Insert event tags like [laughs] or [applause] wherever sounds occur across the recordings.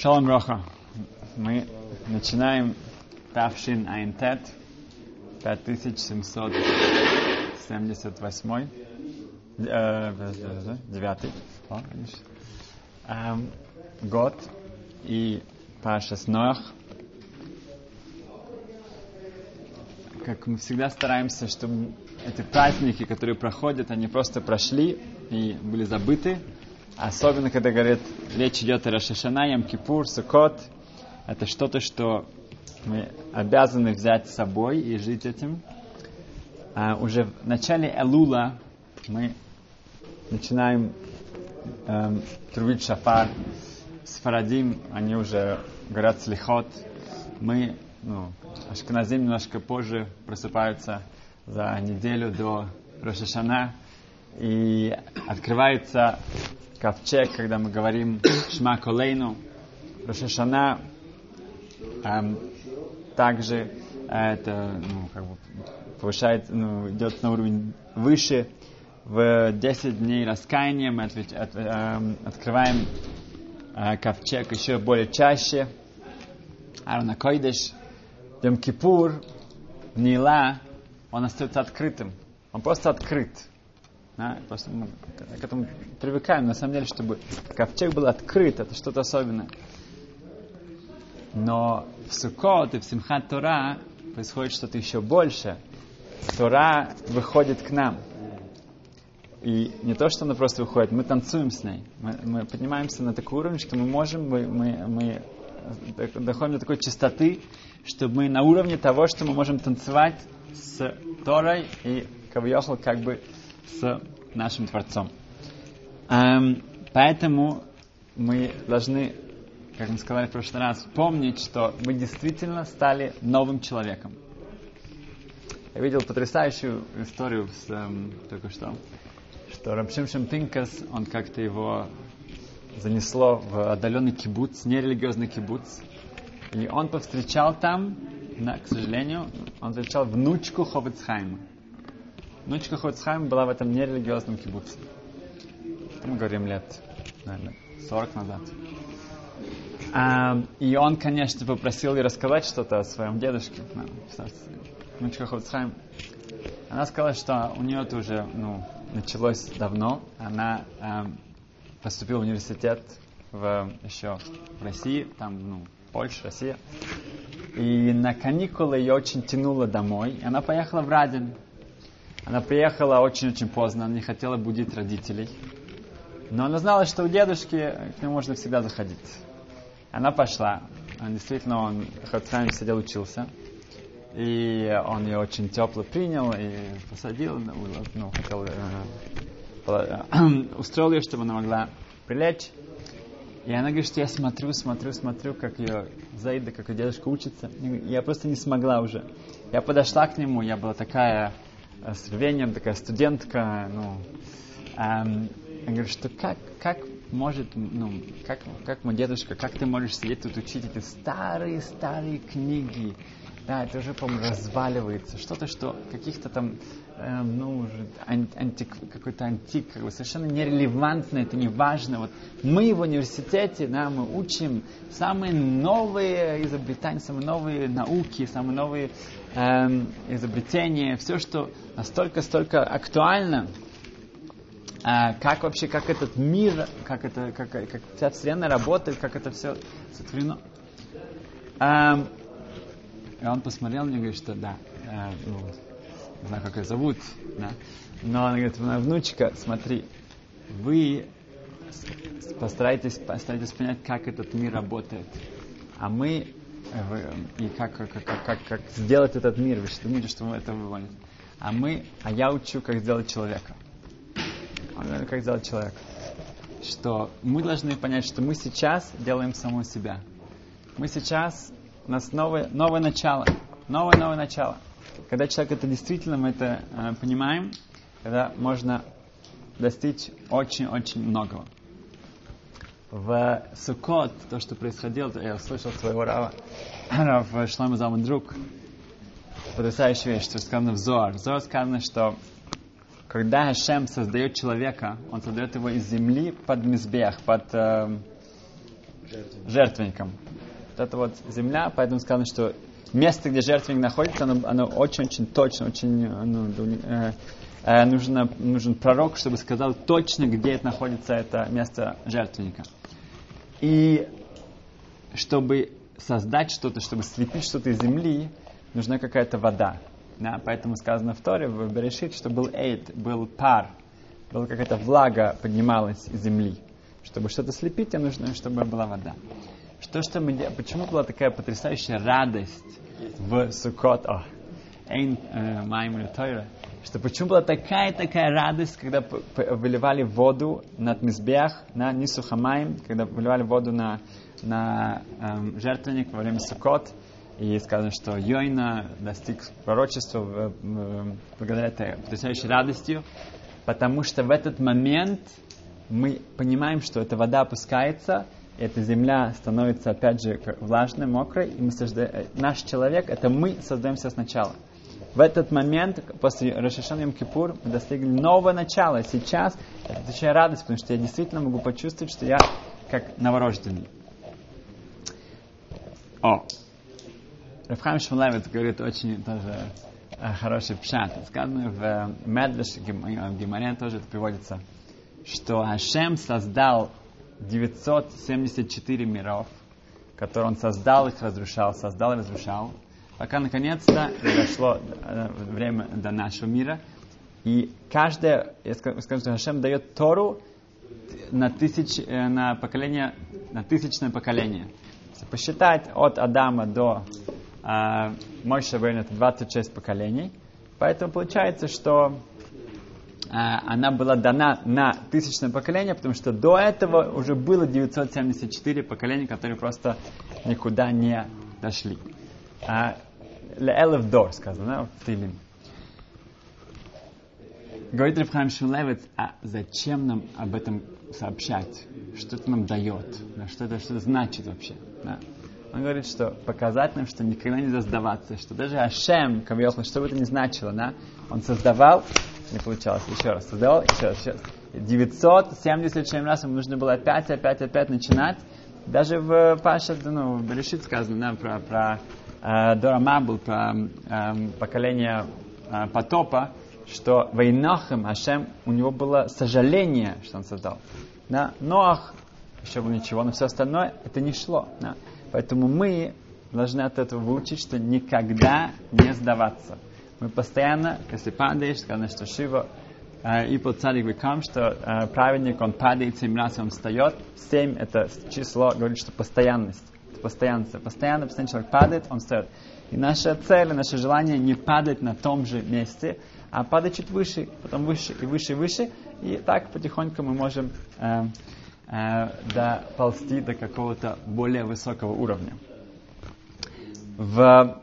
Шалом Роха. Мы начинаем Тавшин Айнтет 5778 девятый эм, год и Паша Снох. Как мы всегда стараемся, чтобы эти праздники, которые проходят, они просто прошли и были забыты, Особенно, когда говорят, речь идет о Рашашана, Ямкипур, Сукот. Это что-то, что мы обязаны взять с собой и жить этим. А уже в начале Элула мы начинаем эм, трубить шафар. Фарадим они уже говорят слихот. Мы, ну, Ашканазим немножко позже просыпаются за неделю до Рошашана. И открывается ковчег, когда мы говорим Шма Колейну, Рошашана, эм, также это ну, как бы повышает, ну, идет на уровень выше. В 10 дней раскаяния мы отвеч, от, э, открываем э, ковчег еще более чаще. Арна Койдеш, Йом Кипур, Нила, он остается открытым. Он просто открыт. Да? Просто мы к этому привыкаем. На самом деле, чтобы ковчег был открыт, это что-то особенное. Но в Суккот и в Симхат Тора происходит что-то еще больше. Тора выходит к нам. И не то, что она просто выходит, мы танцуем с ней. Мы, мы поднимаемся на такой уровень, что мы можем, мы, мы, мы доходим до такой чистоты, что мы на уровне того, что мы можем танцевать с Торой и Кавьехал как бы с нашим Творцом. Эм, поэтому мы должны, как мы сказали в прошлый раз, помнить, что мы действительно стали новым человеком. Я видел потрясающую историю с, эм, только что, что Рабшим Шемпинкас, он как-то его занесло в отдаленный кибуц, нерелигиозный кибуц, и он повстречал там, на, к сожалению, он встречал внучку Ховецхайма. Внучка Хоцхайм была в этом нерелигиозном кибуце. Мы говорим лет, наверное, 40 назад. А, и он, конечно, попросил ей рассказать что-то о своем дедушке. Внучка Хоцхайм. Она сказала, что у нее это уже ну, началось давно. Она э, поступила в университет в, еще в России, там, ну, Польша, Россия. И на каникулы ее очень тянуло домой. И она поехала в Радин. Она приехала очень-очень поздно, она не хотела будить родителей. Но она знала, что у дедушки к нему можно всегда заходить. Она пошла. Он, действительно, он Хацхайм сидел, учился. И он ее очень тепло принял и посадил, ну, ну хотел, э, [clears throat] устроил ее, чтобы она могла прилечь. И она говорит, что я смотрю, смотрю, смотрю, как ее Заида, как ее дедушка учится. Я просто не смогла уже. Я подошла к нему, я была такая с рвением, такая студентка, ну, эм, я говорю, что как, как может, ну, как, как мой дедушка, как ты можешь сидеть тут учить эти старые-старые книги, да, это уже, по-моему, разваливается, что-то, что каких-то там, эм, ну, антик, какой-то антик, как бы совершенно нерелевантно, это не важно. Вот мы в университете, да, мы учим самые новые изобретания, самые новые науки, самые новые эм, изобретения, все, что настолько-столько актуально, э, как вообще, как этот мир, как, это, как, как вся Вселенная работает, как это все сотворено. Эм, и он посмотрел мне и говорит, что да, э, ну, не знаю, как ее зовут, да, но она говорит, моя внучка, смотри, вы постарайтесь, постарайтесь понять, как этот мир работает. А мы и как, как, как, как, как сделать этот мир. Вы что думаете, что мы это выводим? А мы, а я учу, как сделать человека. Он говорит, как сделать человека. Что мы должны понять, что мы сейчас делаем самого себя. Мы сейчас, у нас новое, новое начало. Новое-новое начало. Когда человек это действительно, мы это э, понимаем, когда можно достичь очень-очень многого в Сукот, то, что происходило, я услышал своего Рава, [coughs] в Шлама Залман друг, потрясающая вещь, что сказано в Зоар. В Зоар сказано, что когда Хашем создает человека, он создает его из земли под мизбех, под, э, жертвенником. Это вот земля, поэтому сказано, что место, где жертвенник находится, оно, оно очень-очень точно, очень оно, э, э, нужно, нужен пророк, чтобы сказал точно, где это находится это место жертвенника. И чтобы создать что-то, чтобы слепить что-то из земли, нужна какая-то вода. Да, поэтому сказано в Торе, в Берешит, что был эйд, был пар, была какая-то влага поднималась из земли. Чтобы что-то слепить, нужно, чтобы была вода. Что, что мы? Почему была такая потрясающая радость в Сукот? О, эйн э, майм Тойра. Что почему была такая-такая радость, когда выливали воду над Мизбех, на Нисухамайм, когда выливали воду на, на эм, жертвенник во время Сукот, и сказано, что Йойна достиг пророчества в, в, благодаря этой потрясающей радостью, потому что в этот момент мы понимаем, что эта вода опускается, эта земля становится опять же влажной, мокрой, и мы создаем, э, наш человек, это мы создаемся сначала. В этот момент, после Рошашана Йом Кипур, мы достигли нового начала. Сейчас это такая радость, потому что я действительно могу почувствовать, что я как новорожденный. О, Рафхам Шмулевец говорит очень тоже э, хороший пшат. Сказано в э, Медреш, в Гимаре тоже это приводится, что Ашем создал 974 миров, которые он создал, их разрушал, создал и разрушал, пока наконец-то дошло э, время до нашего мира. И каждое, я скажу, что Хашем дает Тору на, тысяч, э, на, поколение, на тысячное поколение. Если посчитать от Адама до э, Мойша это 26 поколений. Поэтому получается, что она была дана на тысячное поколение, потому что до этого уже было 974 поколения, которые просто никуда не дошли. Леэлев дор сказано в Тилим. Говорит Рабхайм Шулевец, а зачем нам об этом сообщать? Что это нам дает? Да, что, это, что значит вообще? Да? Он говорит, что показать нам, что никогда нельзя сдаваться, что даже Ашем, Кавиохла, что бы это ни значило, да, он создавал не получалось. Еще раз создавал, еще раз, еще раз. 977 раз ему нужно было опять, опять, опять начинать. Даже в Паша, ну, в Берешит сказано, да, про, про э, Дора Мабл, про э, поколение э, потопа, что Вайнахем Ашем, у него было сожаление, что он создал. Да? Ноах, еще было ничего, но все остальное, это не шло. Да? Поэтому мы должны от этого выучить, что никогда не сдаваться. Мы постоянно, если падаешь, сказано, что Шива э, и под царик векам, что э, праведник, он падает семь раз, он встает. Семь это число, говорит, что постоянность, это постоянство. Постоянно, постоянно человек падает, он встает. И наша цель, наше желание не падать на том же месте, а падать чуть выше, потом выше и выше и выше. И так потихоньку мы можем э, э, доползти до какого-то более высокого уровня. В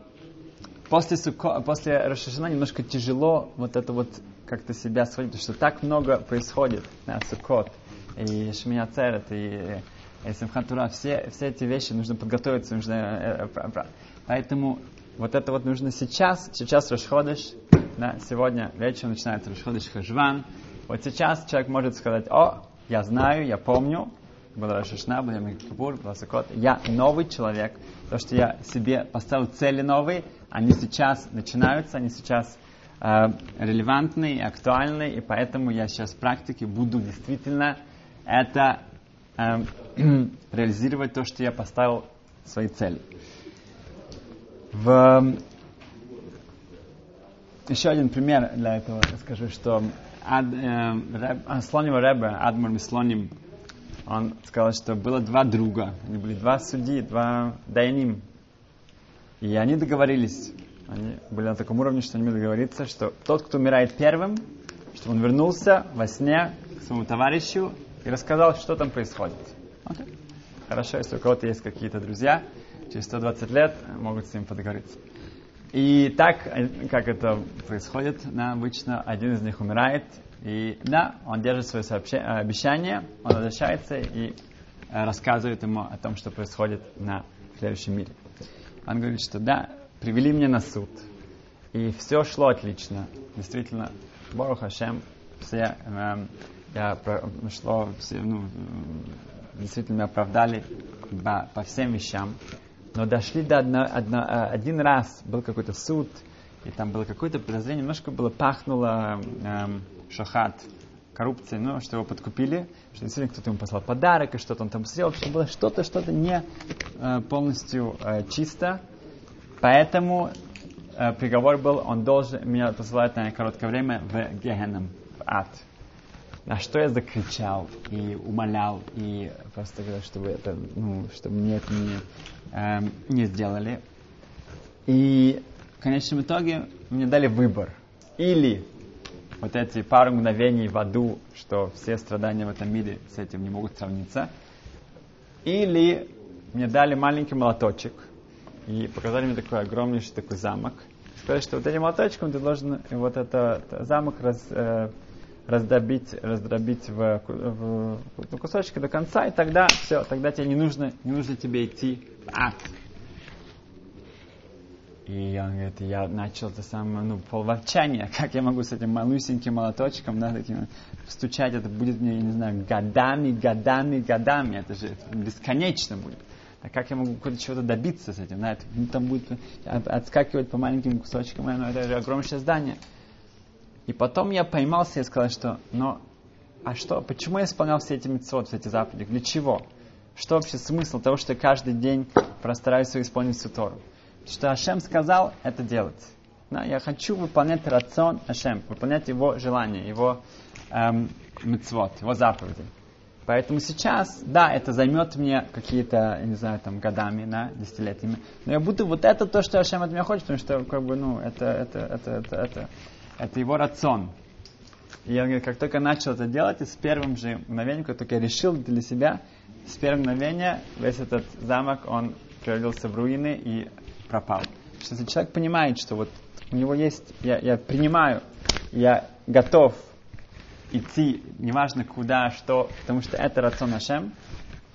после, суко, после Рошашана немножко тяжело вот это вот как-то себя сводить, потому что так много происходит на Сукот и Шмия Церет, и, и Симхатура, все, все эти вещи нужно подготовиться, нужно... Э, э, поэтому вот это вот нужно сейчас, сейчас Рошходыш, да, сегодня вечером начинается Рошходыш Хажван, вот сейчас человек может сказать, о, я знаю, я помню, был Рашишна, был Ямикапур, был Сукот, я новый человек, то, что я себе поставил цели новые, они сейчас начинаются, они сейчас э, релевантны и актуальны, и поэтому я сейчас в практике буду действительно это э, [clears throat] реализировать то, что я поставил свои цели. В, еще один пример для этого скажу, что Ад, э, Реб, а, Слоним Ребе, Адмар Мислоним, он сказал, что было два друга, они были два судьи, два дайним, и они договорились, они были на таком уровне, что они могли договориться, что тот, кто умирает первым, чтобы он вернулся во сне к своему товарищу и рассказал, что там происходит. Okay. Хорошо, если у кого-то есть какие-то друзья, через 120 лет могут с ним подоговориться. И так, как это происходит, обычно один из них умирает, и да, он держит свое обещание, он возвращается и э, рассказывает ему о том, что происходит на следующем мире. Он говорит, что да, привели меня на суд, и все шло отлично. Действительно, Борох Хашем, все, э, я про, шло, все, ну, действительно оправдали, по, по всем вещам, но дошли до одно, одно, э, один раз, был какой-то суд, и там было какое-то подозрение, немножко было пахнуло эм, шахат, коррупцией, ну, что его подкупили, что действительно кто-то ему послал подарок, и что-то он там сделал, что было что-то, что-то не э, полностью э, чисто. Поэтому э, приговор был, он должен меня посылать на короткое время в Гехеном, в ад. На что я закричал и умолял, и просто говорил, чтобы это, ну, чтобы мне это не, э, не сделали. И в конечном итоге мне дали выбор. Или вот эти пару мгновений в аду, что все страдания в этом мире с этим не могут сравниться. Или мне дали маленький молоточек и показали мне такой огромнейший такой замок. Сказали, что вот этим молоточком ты должен вот этот замок раз, э, раздробить, раздробить в, в, в кусочки до конца, и тогда все, тогда тебе не нужно, не нужно тебе идти в ад. И он говорит, я начал это самое, ну, полворчание, [laughs] как я могу с этим малюсеньким молоточком, да, таким, стучать, это будет мне, я не знаю, годами, годами, годами, это же бесконечно будет. А как я могу чего-то добиться с этим, да, это, ну, там будет отскакивать по маленьким кусочкам, ну, это же огромное здание. И потом я поймался и сказал, что, но, а что, почему я исполнял все эти митцвот, все эти заповеди, для чего? Что вообще смысл того, что я каждый день простараюсь исполнить всю Тору? Что Ашем сказал это делать. Да, я хочу выполнять рацион Ашем, выполнять его желание, его эм, мецвод, его заповеди. Поэтому сейчас, да, это займет мне какие-то, не знаю, там, годами, да, десятилетиями. Но я буду вот это то, что Ашем от меня хочет, потому что, как бы, ну, это, это, это, это, это, это его рацион. И я как только начал это делать, и с первым же мгновением, как только я решил для себя, с первого мгновения весь этот замок, он превратился в руины, и пропал. Что если человек понимает, что вот у него есть, я, я принимаю, я готов идти, неважно куда, что, потому что это рацион Ашем,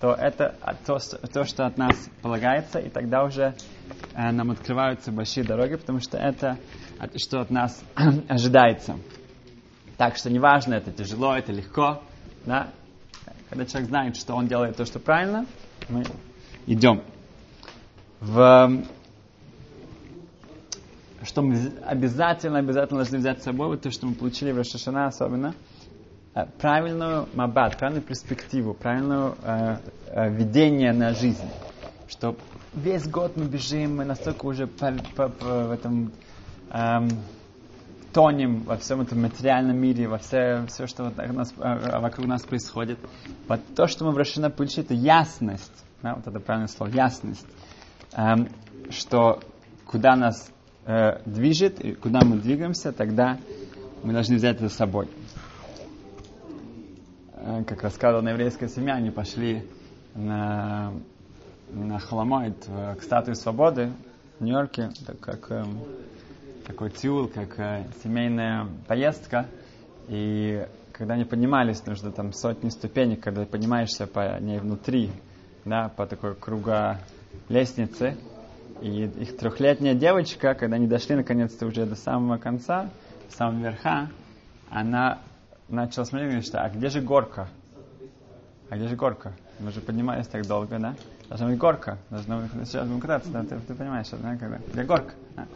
то это то, то, что от нас полагается, и тогда уже э, нам открываются большие дороги, потому что это, что от нас [clears throat] ожидается. Так что неважно, это тяжело, это легко, да? когда человек знает, что он делает то, что правильно, мы идем. В что мы обязательно, обязательно должны взять с собой, вот то, что мы получили в Рошашана особенно, э, правильную мабат, правильную перспективу, правильное э, э, видение на жизнь. Что весь год мы бежим, мы настолько уже по, по, по, в этом эм, тонем во всем этом материальном мире, во все, все что вот нас, э, вокруг нас происходит. Вот то, что мы в Рошана получили, это ясность, да, вот это правильное слово, ясность, эм, что куда нас э, движет, и куда мы двигаемся, тогда мы должны взять это с собой. Э, как рассказывала еврейская семья, они пошли на, на Холомойт, к статуе свободы в Нью-Йорке, так как э, такой тюл, как э, семейная поездка. И когда они поднимались, нужно там сотни ступенек, когда поднимаешься по ней внутри, да, по такой круга лестницы, и их трехлетняя девочка, когда они дошли наконец-то уже до самого конца, самого верха, она начала смотреть и говорит, что а где же горка? А где же горка? Мы же поднимались так долго, да? Должна быть горка. Должна быть, сейчас будем кататься, да? Ты, ты понимаешь, да? Когда? Где горка? Да?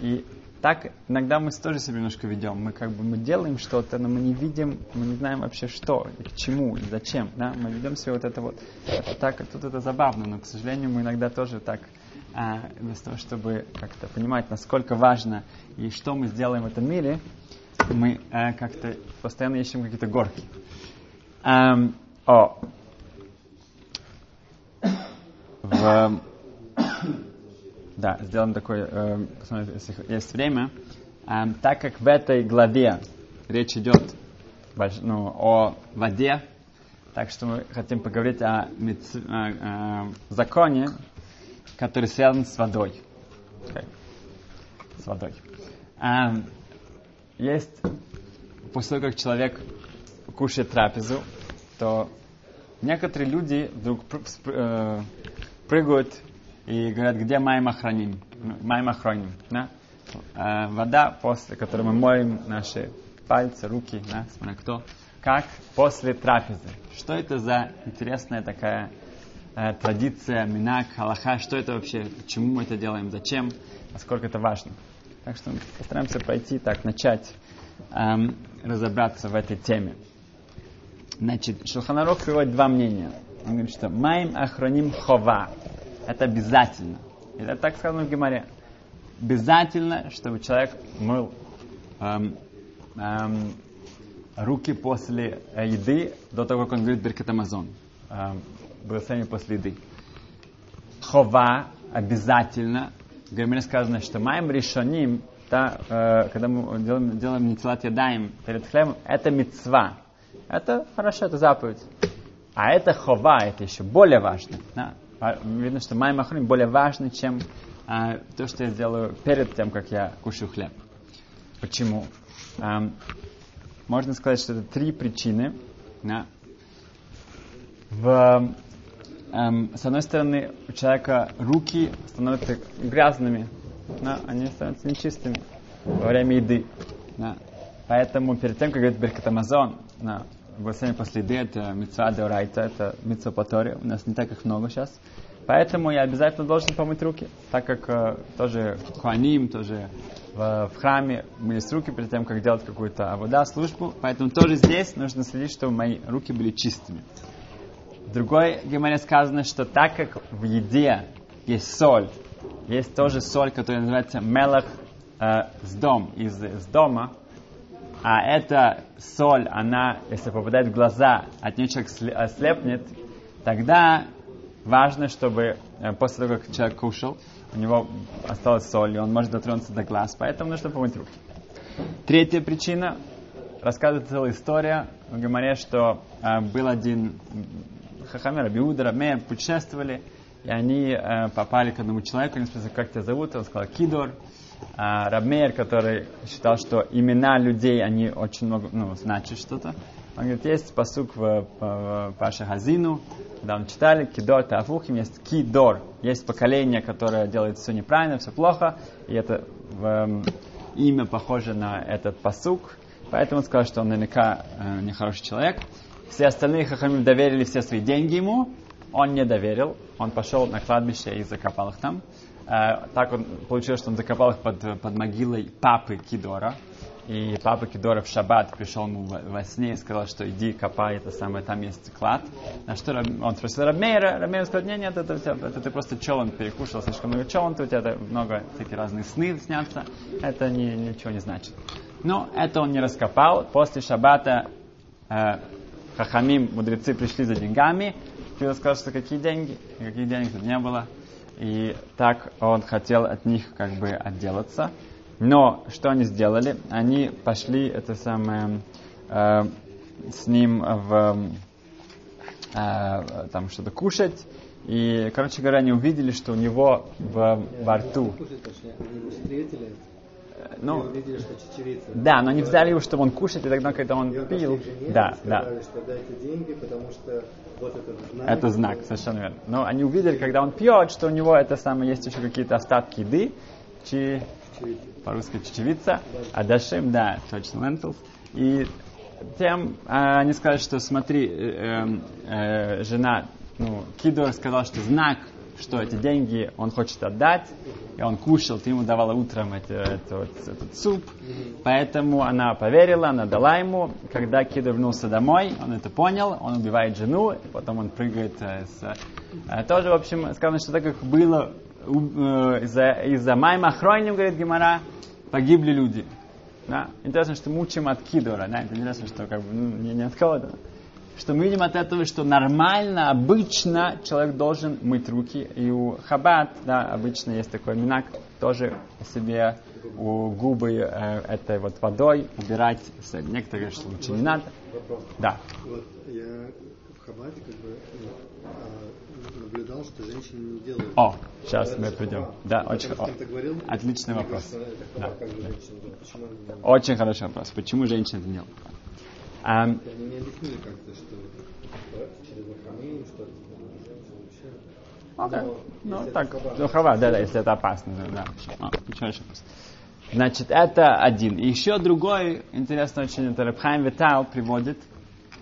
И так иногда мы тоже себя немножко ведем. Мы как бы мы делаем что-то, но мы не видим, мы не знаем вообще что, и к чему, и зачем. Да? Мы ведем себя вот это вот. Это так, тут это забавно, но, к сожалению, мы иногда тоже так а, вместо того, чтобы как-то понимать, насколько важно и что мы сделаем в этом мире, мы а, как-то постоянно ищем какие-то горки. Um, о. В, [coughs] да, сделаем такой, э, посмотрим, если есть время. Э, так как в этой главе речь идет ну, о воде, так что мы хотим поговорить о, мец, э, э, законе, который связан с водой. Okay. С водой. Um, есть, после того, как человек кушает трапезу, то некоторые люди вдруг э, прыгают и говорят, где маем охраним? Маем охраним. Да? Э, вода, после которой мы моем наши пальцы, руки, да, смотря кто, как после трапезы. Что это за интересная такая э, традиция, минак, халаха, что это вообще, почему мы это делаем, зачем, насколько это важно. Так что постараемся пойти так, начать эм, разобраться в этой теме. Значит, Шелханарух приводит два мнения. Он говорит, что «Маим ахроним хова» — это обязательно. Это так сказано в Геморе. Обязательно, чтобы человек мыл эм, эм, руки после э, еды, до того, как он говорит Беркет Амазон. Эм, благословение после еды. Хова обязательно. В Геморе сказано, что «Маим решоним» да, э, когда мы делаем, делаем нетилат ядаем перед хлебом, это мецва. Это хорошо, это заповедь. А это хова, это еще более важно. Да? Видно, что май махрим более важно, чем а, то, что я сделаю перед тем, как я кушаю хлеб. Почему? А, можно сказать, что это три причины. Да? В, эм, с одной стороны, у человека руки становятся грязными, да, они становятся нечистыми во время еды. Да. Поэтому перед тем, как говорит Беркат Амазон, да, благословение после еды, это митцва деорайта, это митцва по Торе, у нас не так их много сейчас. Поэтому я обязательно должен помыть руки, так как э, тоже хуаним, тоже в, в храме мылись руки перед тем, как делать какую-то вода, службу. Поэтому тоже здесь нужно следить, чтобы мои руки были чистыми. Другой геморе сказано, что так как в еде есть соль, есть тоже соль, которая называется мелах э, с дом, из, из дома. А эта соль, она, если попадает в глаза, от нее человек ослепнет, тогда важно, чтобы э, после того, как человек кушал, у него осталась соль, и он может дотронуться до глаз, поэтому нужно помыть руки. Третья причина, рассказывает целая история в Гамаре, что э, был один Хахамер, Абиуда, Рамея, путешествовали, и они э, попали к одному человеку, они спросили, как тебя зовут? Он сказал, Кидор. А Рабмейер, который считал, что имена людей, они очень много, ну, значат что-то. Он говорит, есть посук в, в, в Хазину, когда он читали, Кидор Тафухим, есть Кидор. Есть поколение, которое делает все неправильно, все плохо, и это в, эм, имя похоже на этот посук. Поэтому он сказал, что он наверняка э, нехороший человек. Все остальные хахамим доверили все свои деньги ему, он не доверил, он пошел на кладбище и закопал их там. Э, так он получилось, что он закопал их под, под могилой папы Кидора. И папа Кидора в шаббат пришел ему во сне и сказал, что иди копай, это самое, там есть клад. На что он спросил Рамейра, Рамейра сказал, нет, нет, это, это, это ты просто челон перекушал, слишком много челон, у тебя много таких разных сны снятся, это не, ничего не значит. Но это он не раскопал. После шаббата э, Хахамим, мудрецы, пришли за деньгами, Кио сказал, что какие деньги, каких денег тут не было. И так он хотел от них как бы отделаться. Но что они сделали? Они пошли это самое э, с ним в э, там что-то кушать. И, короче говоря, они увидели, что у него в, во рту ну, видели, что Да, но они взяли его, чтобы он кушать, и тогда, когда он и пил... Да, да. Что дайте деньги, потому что вот этот знак... Это знак, совершенно верно. Но они увидели, когда он пьет, что у него это самое, есть еще какие-то остатки еды, чи... по-русски чечевица, а дашим, да, точно, lentils. И тем а, они сказали, что смотри, э, э, жена, ну, Кидор сказал, что знак что эти деньги он хочет отдать, и он кушал, ты ему давала утром это, это, этот суп, поэтому она поверила, она дала ему. Когда Кида вернулся домой, он это понял, он убивает жену, потом он прыгает э, с... Э, тоже, в общем, сказано, что так как было э, из-за, из-за Майма Хройним, говорит Гимара, погибли люди. Да? Интересно, что мы учим от Кидора, да? интересно, что как бы, ну, не, не от кого-то что мы видим от этого, что нормально, обычно человек должен мыть руки. И у хабат, да, обычно есть такой минак, тоже себе у губы э, этой вот водой убирать. Некоторые говорят, что лучше не надо. Вопрос. Да. Вот я в хабате как бы ну, наблюдал, что женщины не делают. О, сейчас мы придем. Да, очень о, говорил, отличный вопрос. Да. Очень хороший вопрос. Почему женщины это делают? А, Okay. Ну, ну так, духова, да, да, если это опасно, да, да. еще раз. Значит, это один. И еще другой, интересно очень, это Рабхайм Витал приводит,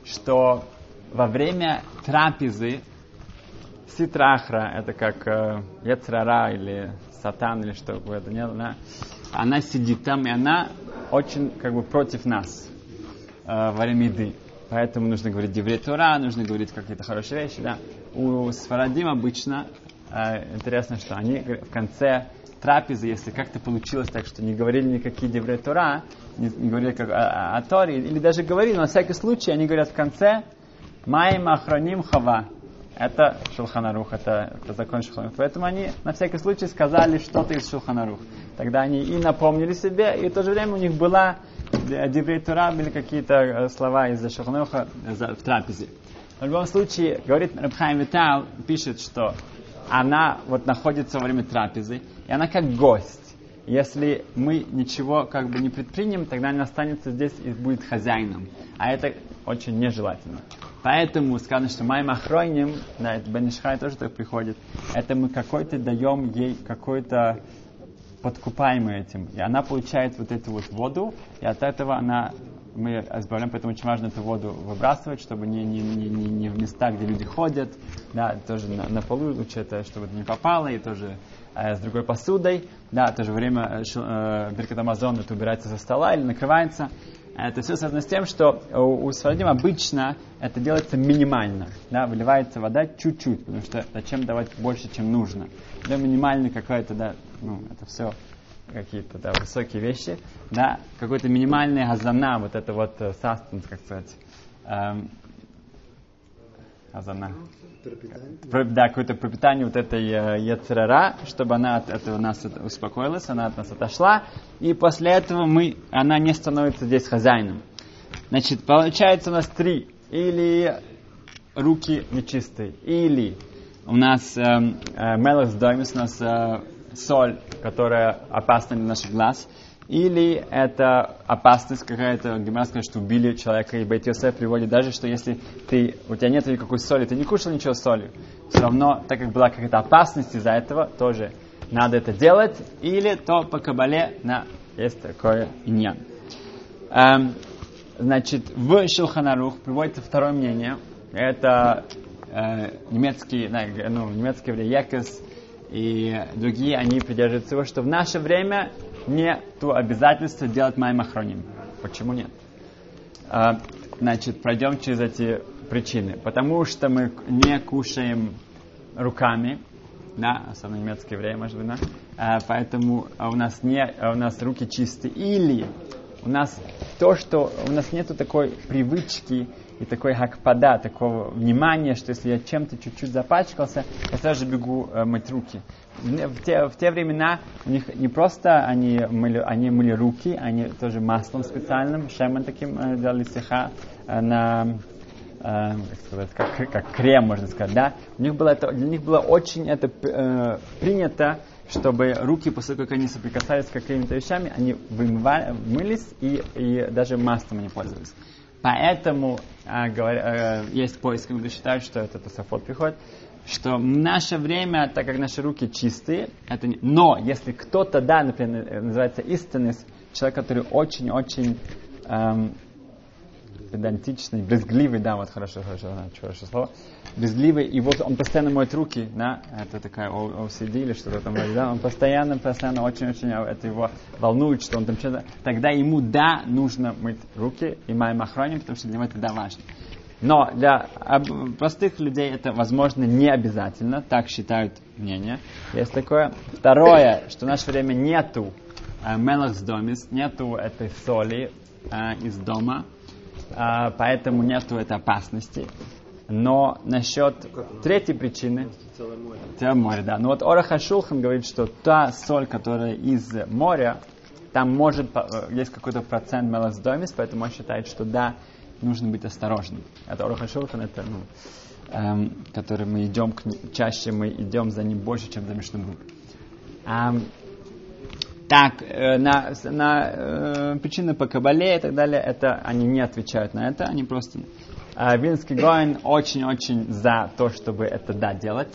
что во время трапезы Ситрахра, это как э, Яцрара или Сатан или что это не, она, она сидит там, и она очень как бы против нас э, во время еды. Поэтому нужно говорить Деврей Тура, нужно говорить какие-то хорошие вещи. Да. У Сфарадим обычно э, интересно, что они в конце трапезы, если как-то получилось так, что не говорили никакие Деврей Тура, не, не говорили как о, о, о Торе, или даже говорили, но на всякий случай они говорят в конце Майм Ахроним Хава. Это Шулханарух, это, это закон Шулханарух. Поэтому они на всякий случай сказали что-то из Шулханарух. Тогда они и напомнили себе, и в то же время у них была Диврей были какие-то э, слова из Шулханаруха в трапезе. В любом случае, говорит Рабхайм Витал, пишет, что она вот находится во время трапезы, и она как гость. Если мы ничего как бы не предпримем, тогда она останется здесь и будет хозяином. А это очень нежелательно. Поэтому сказано, что моим охроним, да, это Бенишхай тоже так приходит, это мы какой-то даем ей какой-то подкупаемый этим. И она получает вот эту вот воду, и от этого она мы избавляем, поэтому очень важно эту воду выбрасывать, чтобы не, не, не, не, не в места, где люди ходят, да, тоже на, на полу лучше это, чтобы это не попало, и тоже э, с другой посудой, да, тоже время э, э Беркет Амазон это убирается со стола или накрывается. Это все связано с тем, что у, у Сфарадим обычно это делается минимально. Да, выливается вода чуть-чуть, потому что зачем давать больше, чем нужно. Да, минимально какое-то, да, ну, это все какие-то да, высокие вещи, да, какой-то минимальный газана, вот это вот састанс, как сказать, эм, газана. Про, да, какое-то пропитание вот этой э, яцерара, чтобы она от этого нас успокоилась, она от нас отошла, и после этого мы, она не становится здесь хозяином. Значит, получается у нас три. Или руки нечистые, или у нас э, э, у нас э, соль, которая опасна для наших глаз, или это опасность какая-то, Гимара сказать, что убили человека, и Бейт Йосеф приводит даже, что если ты, у тебя нет никакой соли, ты не кушал ничего с солью, все равно, так как была какая-то опасность из-за этого, тоже надо это делать, или то по Кабале на, есть такое иньян. Эм, значит, в Шилханарух приводится второе мнение, это э, немецкий, ну, немецкий еврей Якес, и другие, они придерживаются того, что в наше время нет обязательства делать маймахроним. Почему нет? А, значит, пройдем через эти причины. Потому что мы не кушаем руками, да, особенно немецкие евреи, может быть, да, а, поэтому у нас, не, у нас руки чистые. Или у нас то, что у нас нету такой привычки и такой хакпада, такого внимания, что если я чем-то чуть-чуть запачкался, я сразу же бегу э, мыть руки. В те, в те времена у них не просто они мыли, они мыли руки, они тоже маслом специальным, шеман таким э, делали сиха э, на э, как, сказать, как, как крем, можно сказать, да. У них было это, для них было очень это э, принято, чтобы руки, после того, как они соприкасались с какими-то вещами, они вымывали, мылись и, и даже маслом они пользовались. Поэтому а, говоря, а, есть поиск, люди считают, что это Тософот приходит, что наше время, так как наши руки чистые, это не... но если кто-то, да, например, называется истинный, человек, который очень-очень эм, педантичный, брезгливый, да, вот хорошо, хорошо, хорошее слово, брезгливый, и вот он постоянно моет руки, да, это такая OCD или что-то там, да, он постоянно, постоянно очень-очень это его волнует, что он там что-то, тогда ему, да, нужно мыть руки и моим охраним, потому что для него это, да, важно. Но для простых людей это, возможно, не обязательно, так считают мнения. Есть такое. Второе, что в наше время нету э, мелах с домис, нету этой соли э, из дома, а, поэтому нету этой опасности. Но насчет третьей причины... Целое море. Целое море, да. Но вот Ораха Шулхан говорит, что та соль, которая из моря, там может, э, есть какой-то процент мелоздомис, поэтому он считает, что да, нужно быть осторожным. Это Ораха Шулхан, это, ну, эм, который мы идем, к, чаще мы идем за ним больше, чем за Мишнабу. Эм, так, э, на, на э, причины по Кабале и так далее, это они не отвечают на это, они просто... Э, Винский Гоин очень-очень за то, чтобы это да делать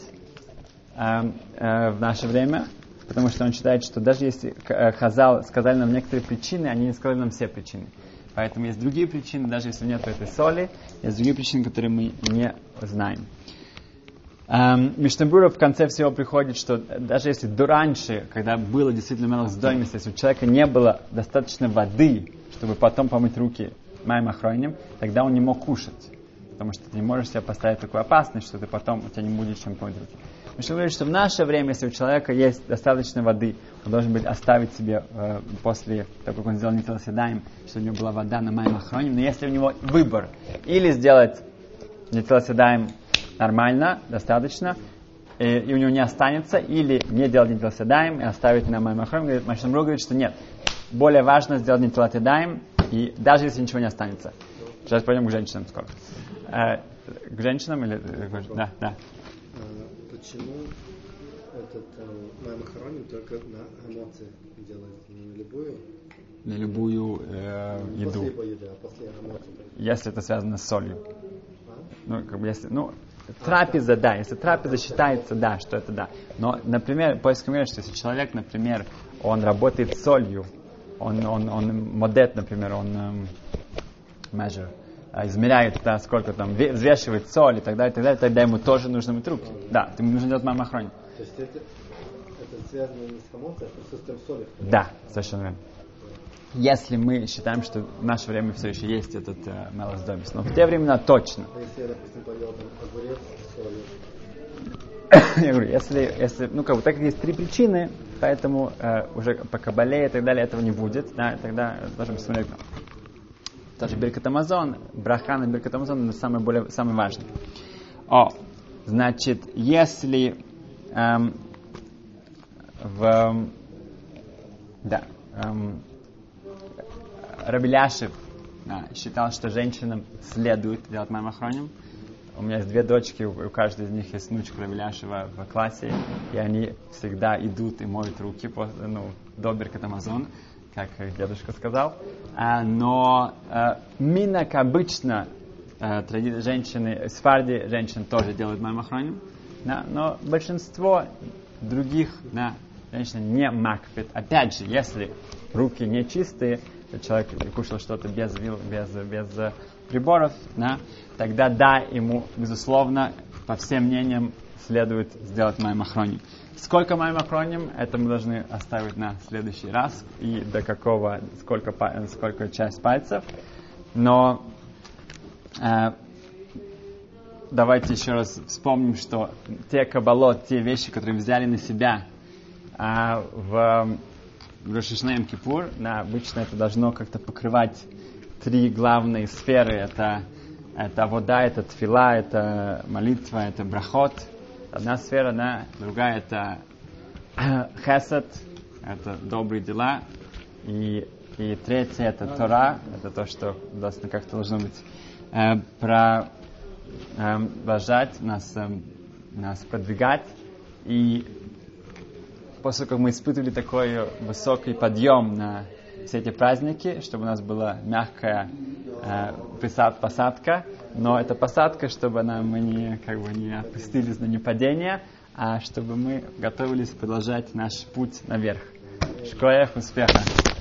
э, э, в наше время, потому что он считает, что даже если э, Хазал сказали нам некоторые причины, они не сказали нам все причины. Поэтому есть другие причины, даже если нет этой соли, есть другие причины, которые мы не знаем. Эм, Миштамбура в конце всего приходит, что даже если до раньше, когда было действительно доймис, если у человека не было достаточно воды, чтобы потом помыть руки моим охраним, тогда он не мог кушать. Потому что ты не можешь себе поставить такую опасность, что ты потом, у тебя не будет чем помыть руки. Миштамбура говорит, что в наше время, если у человека есть достаточно воды, он должен быть оставить себе э, после того, как он сделал нетелоседаем, что у него была вода на моем охраним. Но если у него выбор, или сделать нетелоседаем нормально, достаточно, и, и у него не останется, или не делать нитилатедаем и оставить на моем охране, говорит, Машинбру говорит, что нет. Более важно сделать нитилатедаем, и даже если ничего не останется. Сейчас пойдем к женщинам скоро. Э, к женщинам или... э, Да, да. А почему этот э, маймахароним только на эмоции делает, не на любую? На любую э, После еду. его еды, а после эмоций. Если это связано с солью. А? Ну, как бы если, ну, трапеза, да, если трапеза считается, да, что это да. Но, например, поиск говорит, что если человек, например, он работает с солью, он, он, он модет, например, он эм, measure, а, измеряет, да, сколько там, ве- взвешивает соль и так далее, и так далее, тогда ему тоже нужно мыть руки. Да, ему нужно делать мамохронь. То есть это, это связано не с эмоцией, а с присутствием соли. Да, совершенно верно. Если мы считаем, что в наше время все еще есть этот э, Мелос но в те времена точно. Если я, допустим, поел там огурец с солью, [laughs] Я говорю, если, если, ну как бы, так как есть три причины, поэтому э, уже по кабале и так далее этого не будет, да, тогда должен посмотреть. Тоже Беркат Амазон, браха на Беркат Амазон, это самый, более, самый важный. О, значит, если эм, в, да, эм, Рабеляшев считал, что женщинам следует делать маймахроним. У меня есть две дочки, у каждой из них есть внучка Рабеляшева в классе, и они всегда идут и моют руки после, ну, до Беркат Амазон, как дедушка сказал. А, но а, мина, как обычно, а, тради- женщины, сфарди женщин тоже делают маймахроним, да, но большинство других да, женщин не макпит. Опять же, если руки не чистые, человек кушал что-то без вил, без, без э, приборов, да, тогда да, ему, безусловно, по всем мнениям, следует сделать маймахроним. Сколько маймахроним, это мы должны оставить на следующий раз, и до какого, сколько, сколько часть пальцев. Но э, давайте еще раз вспомним, что те кабалот, те вещи, которые взяли на себя а, в Рошишнеем Кипур, да, обычно это должно как-то покрывать три главные сферы. Это, это вода, это тфила, это молитва, это брахот. Одна сфера, да, другая это [clears throat] хесед, это добрые дела. И, и третья это Тора, это то, что должно, как-то должно быть э, про эм, вожать, нас, эм, нас продвигать. И как мы испытывали такой высокий подъем на все эти праздники, чтобы у нас была мягкая э, посад- посадка, но эта посадка, чтобы она, мы не, как бы не опустились на непадение, а чтобы мы готовились продолжать наш путь наверх. Шкоях, успеха!